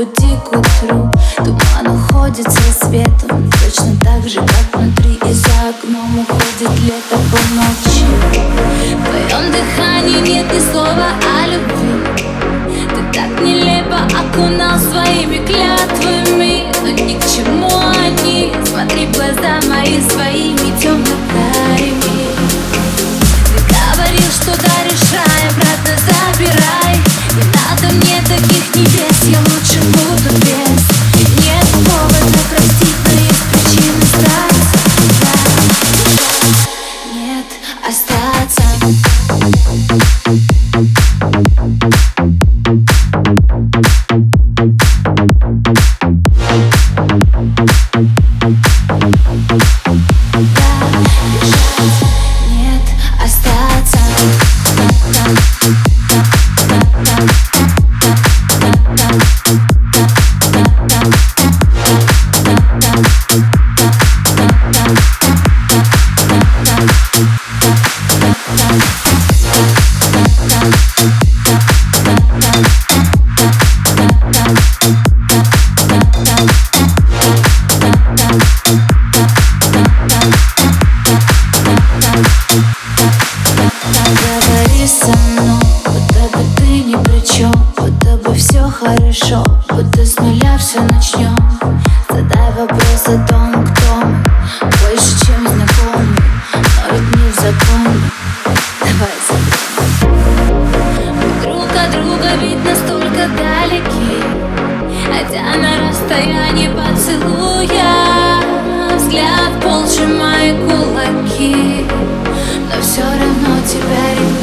пути к утру. Туман уходит со светом. Точно так же, как внутри. И за окном уходит лето по ночи. В твоем дыхании нет ни слова о любви. Ты так нелепо окунал своими клятвами. Но ни к чему они. Смотри в глаза мои своими хорошо, будто с нуля все начнем Задай вопрос о том, кто мы Больше, чем знакомы, но ведь не в законе. Давай забудем. Мы друг от друга ведь настолько далеки Хотя на расстоянии поцелуя. Взгляд пол сжимая кулаки Но все равно тебя ревную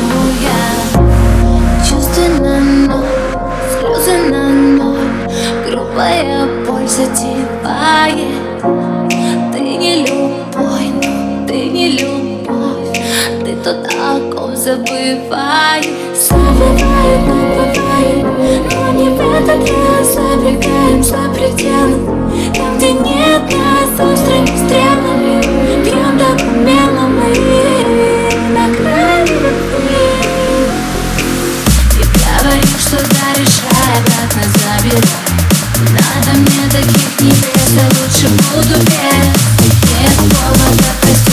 забываю Забываю, добываю Но не в этот раз Обрегаем за пределы. Там, где нет нас Острыми стрелами Бьем до умела мы На краю И говорю, что зарешай Обратно забирай Надо мне таких небес а лучше буду без. Нет повода простить